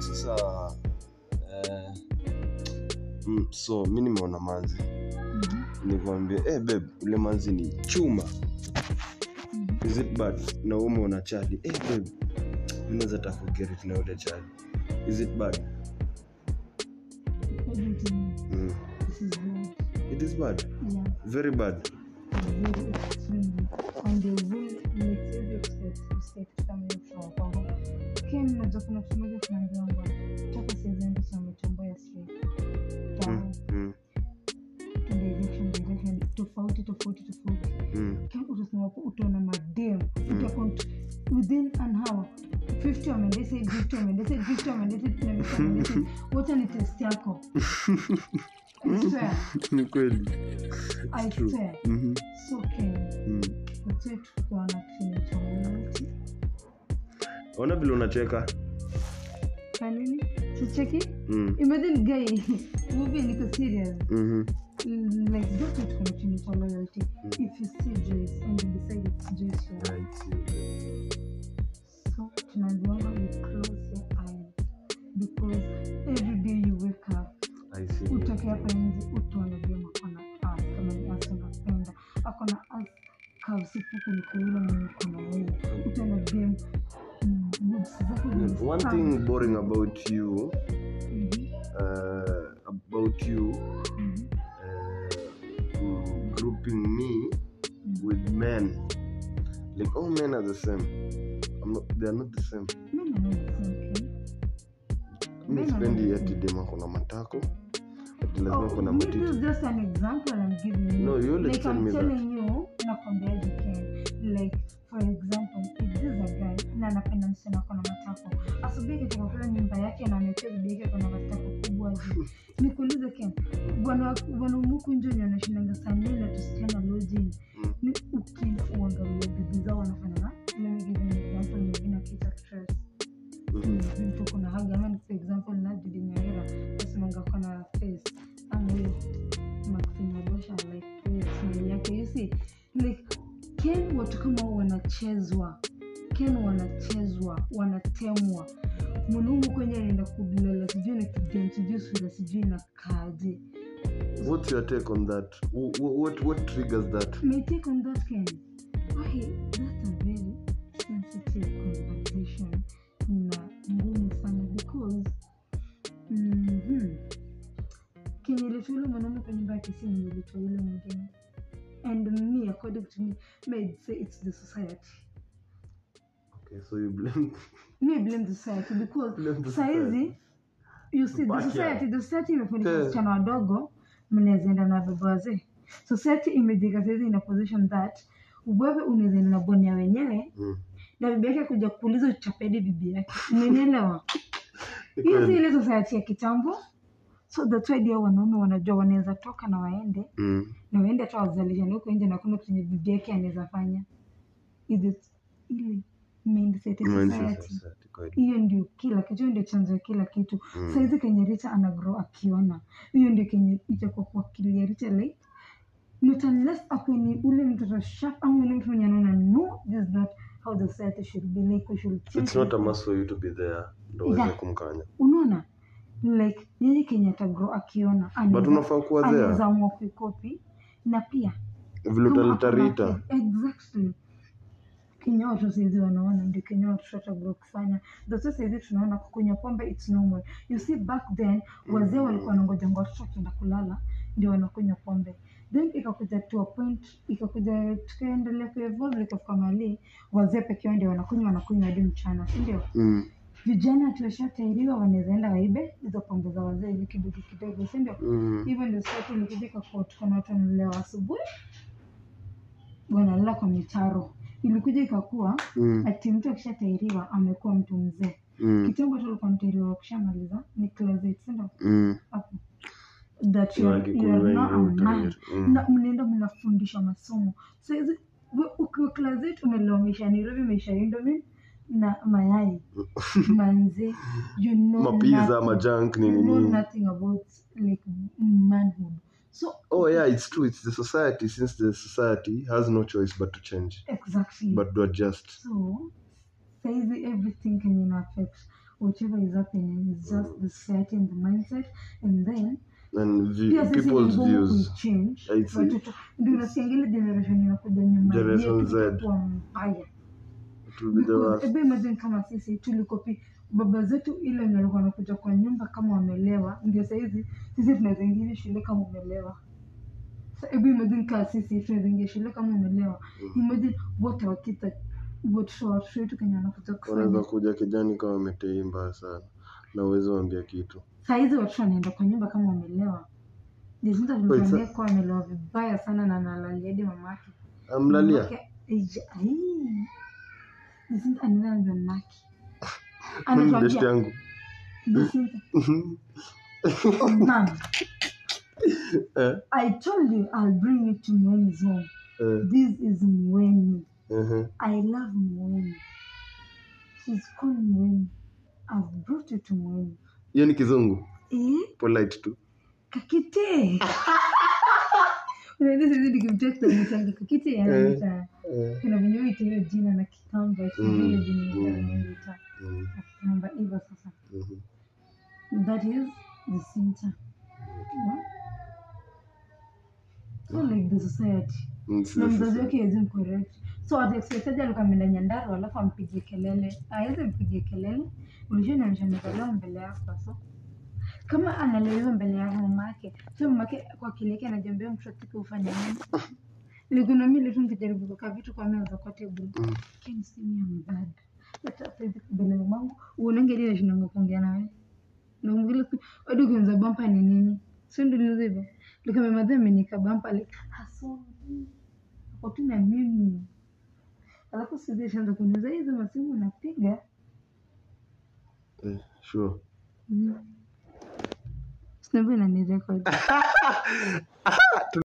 sasa eh, mm, so mi nimeona manzi Mhm. nikwambia eh, beb ule manzi ni chuma Mhm. is it bad na umeona chadi eh, beb naweza takugerit na ule chadi is it bad mm. bad. it is bad Yeah. very bad ken moja kuna kitu moja tunaambiwangwa toka sezendi some chombo ya straight mm. Mm. tofauti tofauti tofauti. Kama utasema hapo utaona madem Mm. within an hour. 50 wamendese 50 wamendese 50 wamendese 50 wamendese wacha ni test yako. Ni kweli. I swear. Mhm. so ken Mm. Wote tukiwa na kile cha. Ona vile unacheka Kwa nini? Sicheki? mm. Imagine guy movie niko serious. Like don't wait kuna kile cha loyalty. If you see Joyce and you decide it's Joyce you want. So tunaambiwanga you close your eyes because every day you wake up utoke hapa nje utuone vyema kona as kama ni as unapenda akona as kausifuku nikuula mwenye kona wewe utaona zake one thing boring about you Mhm, uh, about you mhm, uh, grouping me mhm. with men like all men are the same I'm not, they are not the same No, no, no, it's okay. mi Men are sipendi not the ati same. dema kuna matako ati lazima Oh, kuna matiti this is just an example I'm giving you. No, you like tell I'm me that. telling you, nakwambiaje Ken. Like for example, na anapenda msichana ako na matako, asubuhi akitoka nyumba yake na ametia bibi yake kuna matako kubwa juu. Nikuulize Ken, bwana muku nje ni anashindanga saa nne na tusichana lodging. Mm. Ni ukienda uangalia bibi zao you an nyingine akita actress. Mhm. mtu kuna haga ama for example na bibi Nyawira asimanga kona face hiyo makufinya like yake you see like Ken watu kama wanachezwa wanachezwa wanatemwa. Mwanaume kwenye anaenda kulala sijui na kijani sijui sura sijui na kaje what's your take on that? Wh- wh- what, what triggers that? My take on that Ken why that's a very sensitive conversation. Na ngumu sana because mhm kenye ilitoa yule mwanaume kwa nyumba yake si mwenye ilitoa yule mwingine. And me according to me may say it's the society okay so you blame me blame the society because saizi you see the society the society imefundisha wasichana wadogo mnawezaenda na baba wazee society imejika saizi a position that wewe unaweza enda na bonia wenyewe mm. na bibi yake kuja kuuliza uchapedi bibi yake umenielewa Ni hiyo si ile society ya kitambo so that's why dia wanaume wanajua wanaweza toka na waende Mm. na waende hata wazalishani huko nje na kuna kenye bibi yake anaweza fanya ile mindset society. society, hiyo ndio kila kitu hiyo ndio chanzo ya kila kitu. Mm. saizi kenye richa ana grow akiona. Hiyo ndio kenye itakuwa kwa akili ya richa like not unless akwe ni ule mtoto sharp ama ule mtu mwenye anaona no this is not how the society should be like we should change it's not a must for you to be there ndo uweze Yeah. kumkanya. Unaona? Like yeye kenye atagrow akiona but unafaa kuwa anaweza there amua kuikopi. Na pia vile utalitarita. exactly watu saizi wanaona ndio kinyoto watu kufanya. Ndoto saizi tunaona kukunywa pombe its normal. You see back then wazee walikuwa wanangoja watoto wakienda kulala ndio wanakunywa pombe. Then ikakuja to a point ikakuja tukaendelea kuevolve ikafika mali wazee peke yao ndio wanakunywa wanakunywa hadi mchana si ndio? Mm. vijana tuwashatairiwa wanaweza enda waibe hizo pombe za wazee hivi kidogo kidogo si ndio? Mm. hivyo ndio sasa ilikuja ikakuwa tuko na watu wanalewa asubuhi wanalala kwa mitaro ilikuja ikakuwa Mm. ati mtu akishatairiwa amekuwa mtu mzee. Mm. kitambo tu alikuwa mtairiwa kushamaliza ni class eight, Mm. hapo. That you are, you are wengi a man Mm. na mnaenda mnafundisha masomo. Saizi we- ukiwa class eight maisha Nairobi maisha Indomie na mayai. Manze you know mapiza majunk you nini know nini? nothing about like manhood so oh yeah it's true. It's the society. Since the society has no choice but to change. Exactly. But to adjust. So saizi everything kenye ina affect whatever is happening is just the society and the mindset. And then and pia people's views. change. I see. watoto ndio unasikia ile generation inakuja nyuma Generation Z. mbaya it will be the worst hebu imagine kama sisi tulikopi baba zetu ile walikuwa wanakuja kwa nyumba kama wamelewa. Ndio sahizi sisi tunazingia ingia shule kama umelewa hebu imagine kaa sisi tunazingia shule kama umelewa imagine wote wakita watoto wa watoto wetu kenye wanakuja wanaweza kuja kijani kama wametei mbaya sana. Na uwezi waambia kitu. Sahizi watoto wanaenda kwa nyumba kama wamelewa. Wait, kuwa amelewa vibaya sana na nalaliadi mamake. Amlalia? Jisinta anaambia mamake Mimi yangu Eh, I told you I'll bring you to Mwen's home. eh, This is Mweni. ehe. I love Mweni. She's called Mweni. I've brought you to Mweni. hiyo ni kizungu Eh? polite tu Kakite. Nikimtext kakite. Eh, Kuna hiyo jina na kitamba hiyo jina Mm, mm. mm, Na Kikamba hivyo sasa. mhm. That is the center. So like the society. Mm, na mzazi wake hawezi mcorrect so atiexpectaji alikuwa ameenda nyandarua alafu ampigie kelele aweze mpigie kelele ulishanaonyesha amezaliwa mbele yako so kama analelewa mbele ya mama yake so mama yake kwa akili yake anajiambia mtoto atike ufanye nini likuna mili tu nikijaribu kuweka vitu kwa meza kwa table Mm. can you see me I'm bad hata saizi mbele ya mamangu uonenge ile shinanga kuongea nawe? Na mwingine hadi ukianza bampa ni nini? Sio ndio nilizo hivyo? Madhe amenika bampa like hasomi ako na mimi. Alafu sizi shanza kuniuza hizo masimu napiga Eh, sure. Mm. Snap inanirekodi